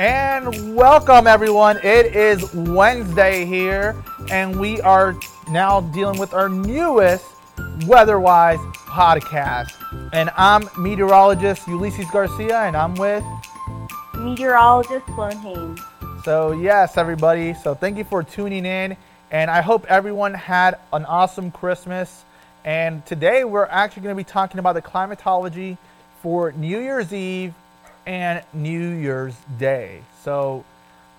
And welcome, everyone. It is Wednesday here, and we are now dealing with our newest Weatherwise podcast. And I'm meteorologist Ulysses Garcia, and I'm with meteorologist Sloan Haynes. So, yes, everybody. So, thank you for tuning in, and I hope everyone had an awesome Christmas. And today we're actually going to be talking about the climatology for New Year's Eve and New Year's Day. So,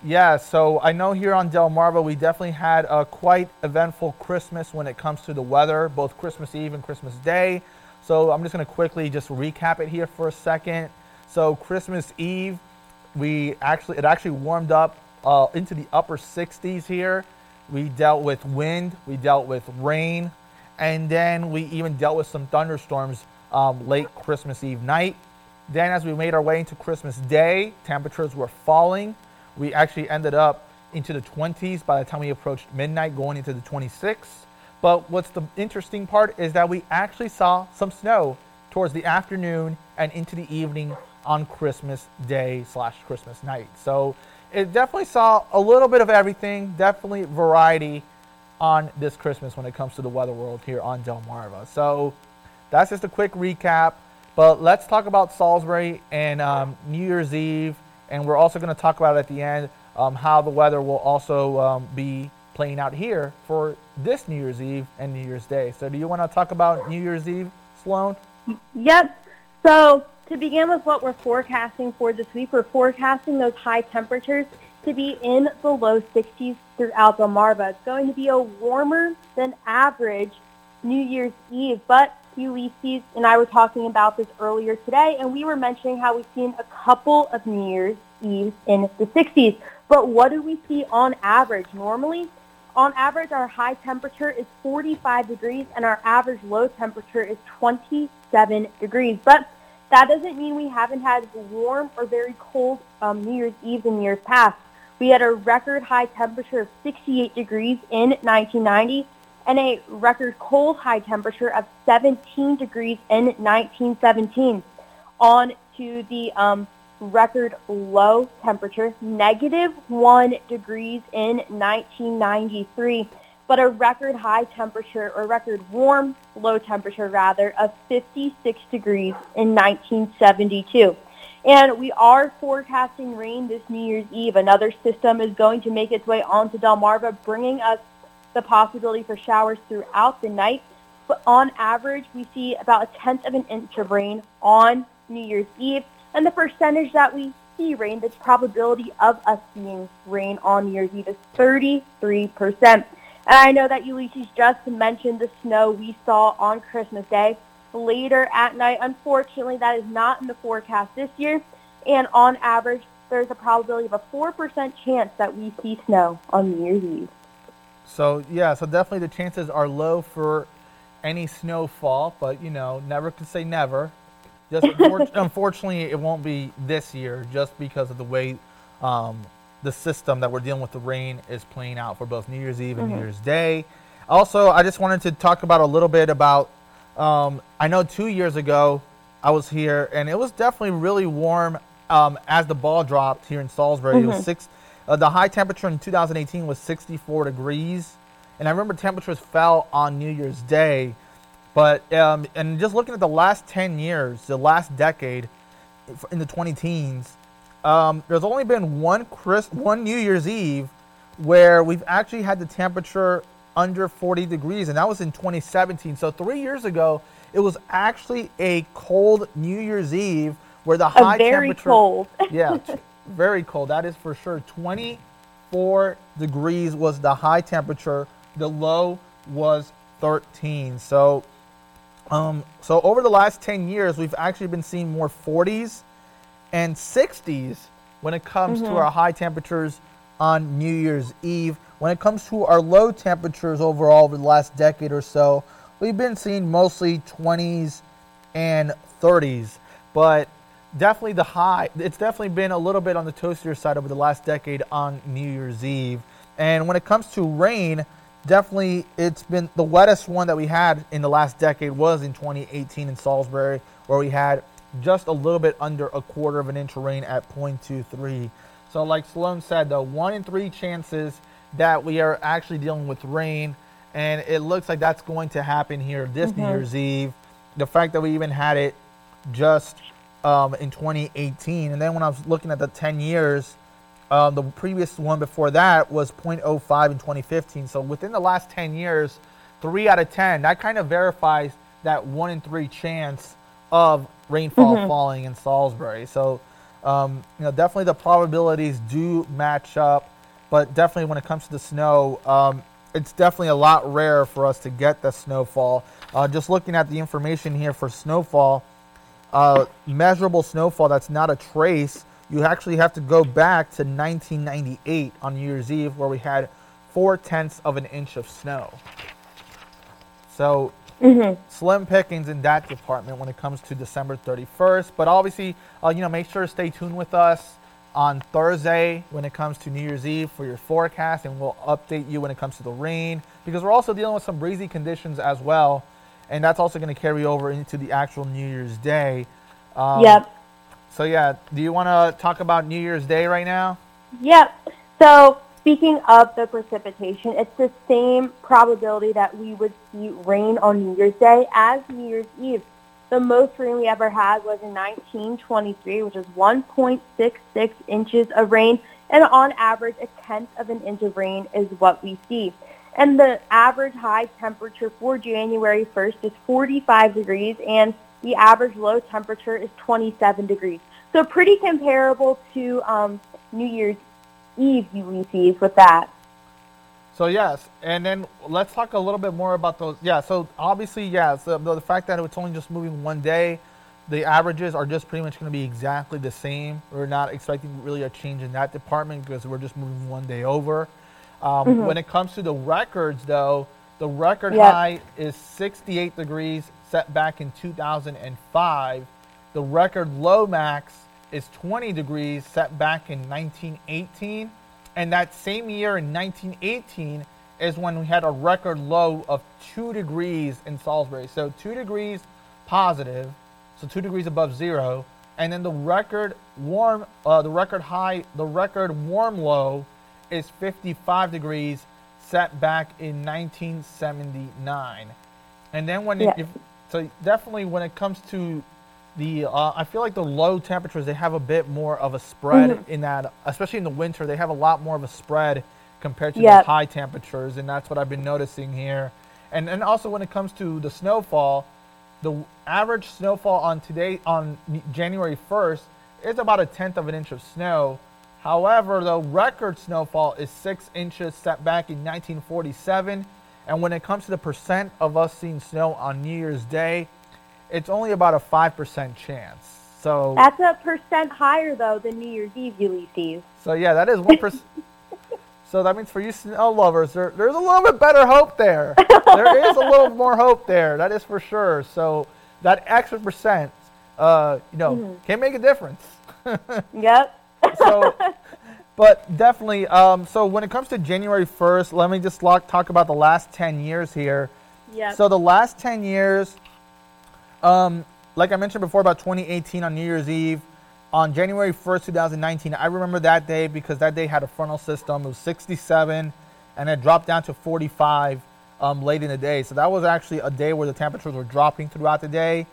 yeah, so I know here on Delmarva we definitely had a quite eventful Christmas when it comes to the weather, both Christmas Eve and Christmas Day. So I'm just going to quickly just recap it here for a second. So Christmas Eve, we actually it actually warmed up uh, into the upper 60s here. We dealt with wind, we dealt with rain, and then we even dealt with some thunderstorms um, late Christmas Eve night. Then, as we made our way into Christmas Day, temperatures were falling. We actually ended up into the 20s by the time we approached midnight, going into the 26th. But what's the interesting part is that we actually saw some snow towards the afternoon and into the evening on Christmas Day slash Christmas night. So it definitely saw a little bit of everything, definitely variety on this Christmas when it comes to the weather world here on Delmarva. So that's just a quick recap. But let's talk about Salisbury and um, New Year's Eve, and we're also going to talk about at the end um, how the weather will also um, be playing out here for this New Year's Eve and New Year's Day. So, do you want to talk about New Year's Eve, Sloan? Yep. So, to begin with what we're forecasting for this week, we're forecasting those high temperatures to be in the low 60s throughout Delmarva. It's going to be a warmer than average New Year's Eve, but Ulysses and I were talking about this earlier today, and we were mentioning how we've seen a couple of New Year's Eve in the 60s. But what do we see on average? Normally, on average, our high temperature is 45 degrees, and our average low temperature is 27 degrees. But that doesn't mean we haven't had warm or very cold um, New Year's Eve in years past. We had a record high temperature of 68 degrees in 1990 and a record cold high temperature of 17 degrees in 1917. On to the um, record low temperature, negative 1 degrees in 1993, but a record high temperature, or record warm low temperature rather, of 56 degrees in 1972. And we are forecasting rain this New Year's Eve. Another system is going to make its way onto Delmarva, bringing us the possibility for showers throughout the night. But on average, we see about a tenth of an inch of rain on New Year's Eve. And the percentage that we see rain, the probability of us seeing rain on New Year's Eve is 33%. And I know that Ulysses just mentioned the snow we saw on Christmas Day. Later at night, unfortunately, that is not in the forecast this year. And on average, there's a probability of a 4% chance that we see snow on New Year's Eve. So yeah, so definitely the chances are low for any snowfall, but you know, never could say never. Just unfortunately, it won't be this year, just because of the way um, the system that we're dealing with the rain is playing out for both New Year's Eve and mm-hmm. New Year's Day. Also, I just wanted to talk about a little bit about. Um, I know two years ago I was here, and it was definitely really warm um, as the ball dropped here in Salisbury. Mm-hmm. It was mm-hmm. six uh, the high temperature in 2018 was 64 degrees, and I remember temperatures fell on New Year's Day. But um, and just looking at the last 10 years, the last decade, in the 20 teens, um, there's only been one Chris, one New Year's Eve where we've actually had the temperature under 40 degrees, and that was in 2017. So three years ago, it was actually a cold New Year's Eve where the high a very temperature. cold. yeah, very cold. That is for sure. 24 degrees was the high temperature. The low was 13. So, um, so over the last 10 years, we've actually been seeing more 40s and 60s when it comes mm-hmm. to our high temperatures on New Year's Eve. When it comes to our low temperatures overall over the last decade or so, we've been seeing mostly 20s and 30s. But definitely the high. It's definitely been a little bit on the toastier side over the last decade on New Year's Eve. And when it comes to rain, definitely it's been the wettest one that we had in the last decade was in 2018 in Salisbury, where we had just a little bit under a quarter of an inch of rain at 0.23. So, like Sloan said, the one in three chances that we are actually dealing with rain, and it looks like that's going to happen here this New mm-hmm. Year's Eve. The fact that we even had it just um, in 2018, and then when I was looking at the 10 years, um, the previous one before that was 0.05 in 2015. So within the last 10 years, three out of 10, that kind of verifies that one in three chance of rainfall falling in Salisbury. So, um, you know, definitely the probabilities do match up, but definitely when it comes to the snow, um, it's definitely a lot rare for us to get the snowfall. Uh, just looking at the information here for snowfall, uh, measurable snowfall that's not a trace, you actually have to go back to 1998 on New Year's Eve, where we had four tenths of an inch of snow. So slim pickings in that department when it comes to December 31st. But obviously, uh, you know, make sure to stay tuned with us on Thursday when it comes to New Year's Eve for your forecast, and we'll update you when it comes to the rain because we're also dealing with some breezy conditions as well, and that's also going to carry over into the actual New Year's Day. Um, Yep. So yeah, do you want to talk about New Year's Day right now? Yep. So speaking of the precipitation, it's the same probability that we would see rain on New Year's Day as New Year's Eve. The most rain we ever had was in 1923, which is 1.66 inches of rain, and on average, a tenth of an inch of rain is what we see. And the average high temperature for January 1st is 45 degrees, and the average low temperature is 27 degrees. So pretty comparable to um, New Year's Eve you Ulysses with that. So yes, and then let's talk a little bit more about those. Yeah, so obviously, yeah, the, the fact that it's only just moving one day, the averages are just pretty much going to be exactly the same. We're not expecting really a change in that department because we're just moving one day over. Um, When it comes to the records, though, the record Yep. high is 68 degrees set back in 2005. The record low max is 20 degrees set back in 1918. And that same year in 1918 is when we had a record low of 2 degrees in Salisbury. So 2 degrees positive, so 2 degrees above zero. And then the record warm, uh, the record high, the record warm low is 55 degrees set back in 1979. And then when it, if, so definitely when it comes to the, uh, I feel like the low temperatures they have a bit more of a spread in that, especially in the winter, they have a lot more of a spread compared to Yep. the high temperatures, and that's what I've been noticing here. And and also when it comes to the snowfall, the average snowfall on today on January 1st is about a tenth of an inch of snow. However, the record snowfall is six inches set back in 1947. And when it comes to the percent of us seeing snow on New Year's Day, it's only about a 5% chance. So, That's a percent higher, though, than New Year's Eve Ulysses. so yeah, that is 1%. so that means for you snow lovers, there, there's a little bit better hope there. there is a little more hope there. That is for sure. So that extra percent, uh, you know, can make a difference. Yep. so but definitely um, so when it comes to january 1st let me just lock, talk about the last 10 years here. Yep. so the last 10 years um, like i mentioned before about 2018 on new year's eve on january 1st 2019 i remember that day because that day had a frontal system. It was 67 and it dropped down to 45 um, late in the day. So that was actually a day where the temperatures were dropping throughout the day.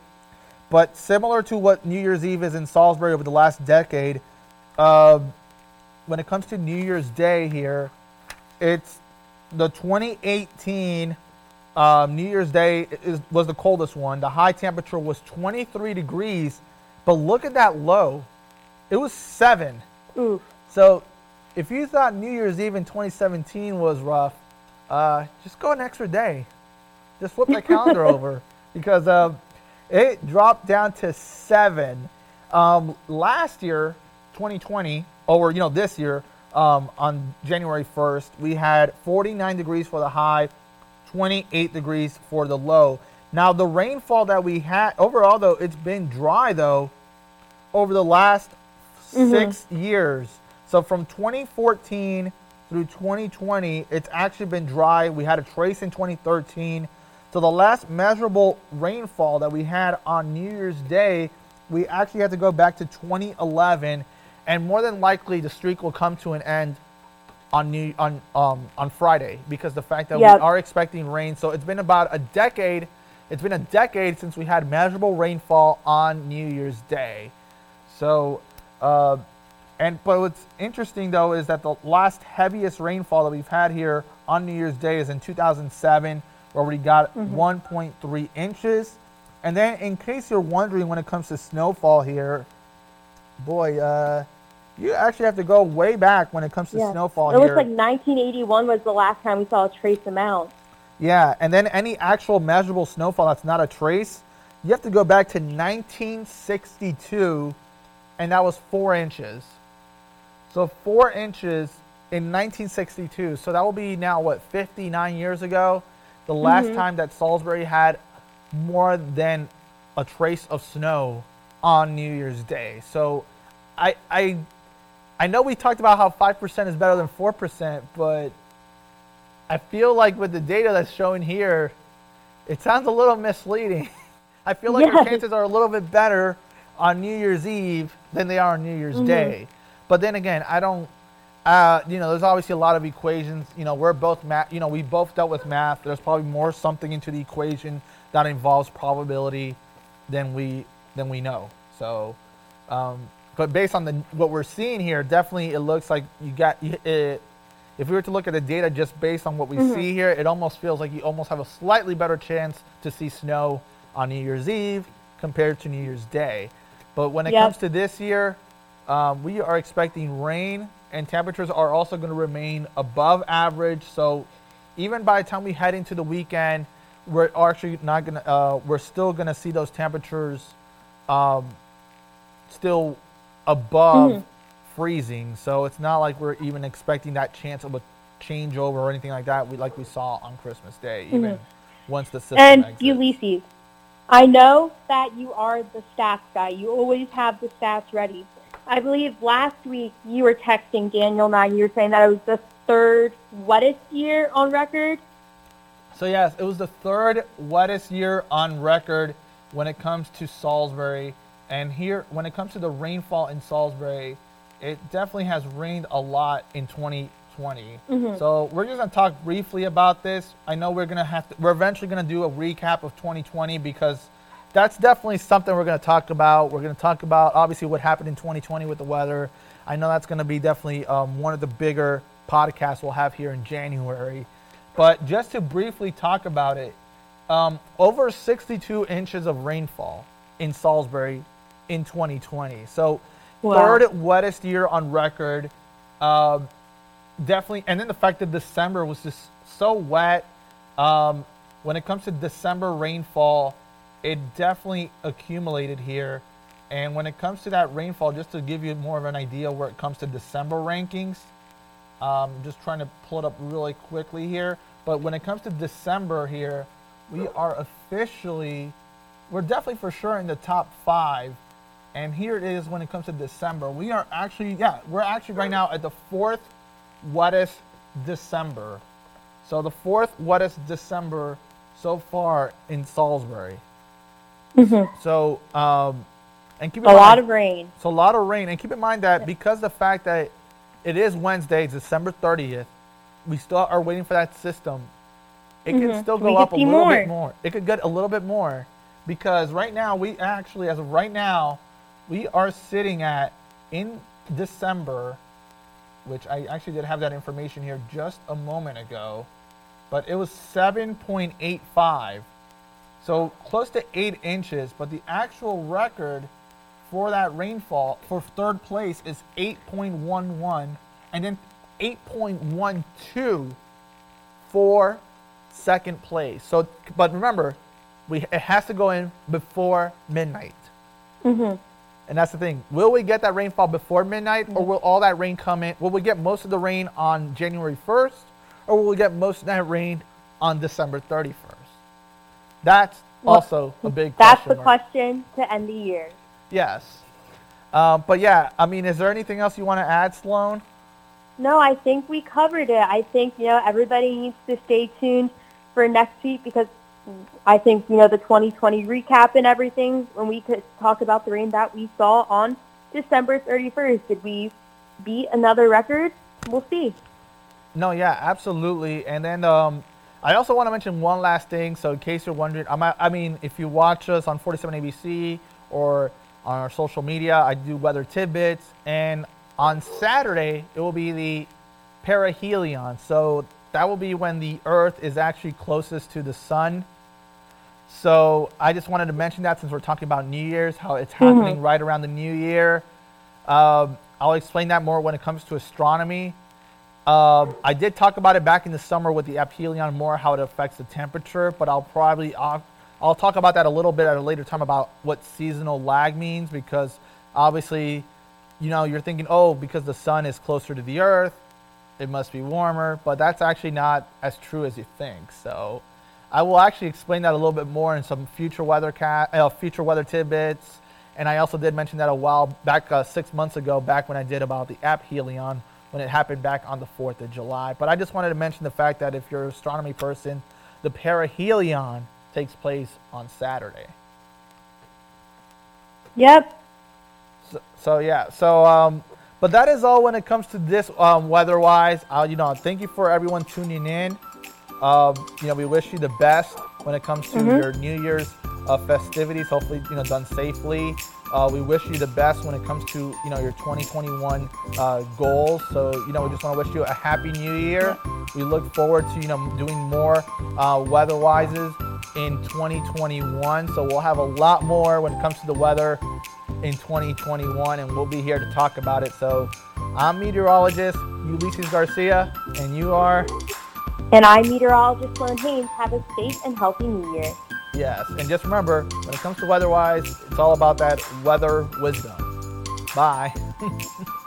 But similar to what New Year's Eve is in Salisbury over the last decade, uh, when it comes to New Year's Day here, it's the 2018 um, New Year's Day is, was the coldest one. The high temperature was 23 degrees, but look at that low. It was seven. Oof. So if you thought New Year's Eve in 2017 was rough, uh, just go an extra day. Just flip the calendar over because uh, it dropped down to seven. Um, last year, 2020, or you know this year, um, on January 1st, we had 49 degrees for the high, 28 degrees for the low. Now the rainfall that we had overall, though, it's been dry though over the last six years. So from 2014 through 2020, it's actually been dry. We had a trace in 2013. So the last measurable rainfall that we had on New Year's Day, we actually had to go back to 2011. And more than likely the streak will come to an end on new on um, on Friday because the fact that Yep. we are expecting rain. So it's been about a decade. It's been a decade since we had measurable rainfall on New Year's Day. So, uh, and but what's interesting though is that the last heaviest rainfall that we've had here on New Year's Day is in 2007, where we got 1.3 inches. And then, in case you're wondering, when it comes to snowfall here, boy, uh, you actually have to go way back when it comes to Yeah. snowfall It looks like 1981 was the last time we saw a trace amount. Yeah, and then any actual measurable snowfall that's not a trace, you have to go back to 1962, and that was four inches. So four inches in 1962. So that will be now what 59 years ago, the last mm-hmm. time that Salisbury had more than a trace of snow on New Year's Day. So I I I know we talked about how five percent is better than four percent, but I feel like with the data that's showing here, it sounds a little misleading. I feel like Yes. chances are a little bit better on New Year's Eve than they are on New Year's Day. But then again, I don't. Uh, you know, there's obviously a lot of equations. You know, we're both math. You know, we both dealt with math. There's probably more something into the equation that involves probability than we than we know. So, um, but based on the what we're seeing here, definitely it looks like you got it. If we were to look at the data just based on what we see here, it almost feels like you almost have a slightly better chance to see snow on New Year's Eve compared to New Year's Day. But when it Yep. comes to this year, um, we are expecting rain, and temperatures are also going to remain above average. So even by the time we head into the weekend, we're actually not going to. Uh, we're still going to see those temperatures um, still above mm-hmm. freezing. So it's not like we're even expecting that chance of a changeover or anything like that. We like we saw on Christmas Day, mm-hmm. even once the system And exits. Ulysses, I know that you are the stats guy. You always have the stats ready. I believe last week you were texting Daniel and I, you were saying that it was the third wettest year on record. So yes, it was the third wettest year on record when it comes to Salisbury. And here, when it comes to the rainfall in Salisbury, it definitely has rained a lot in 2020. So we're just gonna talk briefly about this. I know we're gonna have to. We're eventually gonna do a recap of 2020 because that's definitely something we're gonna talk about. We're gonna talk about obviously what happened in 2020 with the weather. I know that's gonna be definitely um, one of the bigger podcasts we'll have here in January. But just to briefly talk about it, um, over 62 inches of rainfall in Salisbury in 2020. So, Wow. third wettest year on record. Um, definitely, and then the fact that December was just so wet. Um, when it comes to December rainfall, it definitely accumulated here. And when it comes to that rainfall, just to give you more of an idea where it comes to December rankings, um, just trying to pull it up really quickly here. But when it comes to December here, we are officially, we're definitely for sure in the top five. And here it is when it comes to December. We are actually, yeah, we're actually right now at the fourth wettest December. So the fourth wettest December so far in Salisbury. So, um, and keep in A lot of rain. so a lot of rain, and keep in mind that because the fact that it is Wednesday, December thirtieth, we still are waiting for that system. It can still Mm-hmm. We go up a little more. bit more. It could get a little bit more because right now we actually, as of right now, we are sitting at in December, which I actually did have that information here just a moment ago, but it was seven point eight five. So close to eight inches, but the actual record for that rainfall for third place is 8.11 and then 8.12 for second place. So, but remember, we it has to go in before midnight. Mm-hmm. And that's the thing. Will we get that rainfall before midnight, or will all that rain come in? Will we get most of the rain on January 1st, or will we get most of that rain on December 31st? That's Well, also a big That's question the mark. question to end the year. Yes. Um, but yeah, I mean, is there anything else you want to add, Sloan? No, I think we covered it. I think, you know, everybody needs to stay tuned for next week because I think, you know, the 2020 recap and everything, when we could talk about the rain that we saw on December 31st. Did we beat another record? We'll see. No, yeah, absolutely. And then um, I also want to mention one last thing. So, in case you're wondering, I'm, I mean, if you watch us on 47 ABC or on our social media, I do weather tidbits. And on Saturday, it will be the perihelion. So, that will be when the Earth is actually closest to the sun. So, I just wanted to mention that since we're talking about New Year's, how it's happening mm-hmm. right around the New Year. Um, I'll explain that more when it comes to astronomy. Um, I did talk about it back in the summer with the aphelion more, how it affects the temperature, but I'll probably I'll, I'll talk about that a little bit at a later time about what seasonal lag means because obviously, you know, you're thinking, oh, because the sun is closer to the earth, it must be warmer, but that's actually not as true as you think. So, I will actually explain that a little bit more in some future weather cat, uh, future weather tidbits, and I also did mention that a while back, uh, six months ago, back when I did about the aphelion when it happened back on the 4th of July. But I just wanted to mention the fact that if you're an astronomy person, the perihelion takes place on Saturday. Yep. So, so yeah, so um, but that is all when it comes to this um, weather-wise. Uh, you know, thank you for everyone tuning in. Um, you know, we wish you the best when it comes to mm-hmm. your New Year's uh, festivities. Hopefully, you know, done safely. Uh, we wish you the best when it comes to you know your 2021 uh, goals. So you know we just want to wish you a happy new year. We look forward to you know doing more uh, weather wises in 2021. So we'll have a lot more when it comes to the weather in 2021, and we'll be here to talk about it. So I'm meteorologist Ulysses Garcia, and you are. And I'm meteorologist Sloan Haynes. Have a safe and healthy new year. Yes, and just remember, when it comes to weather-wise, it's all about that weather wisdom. Bye.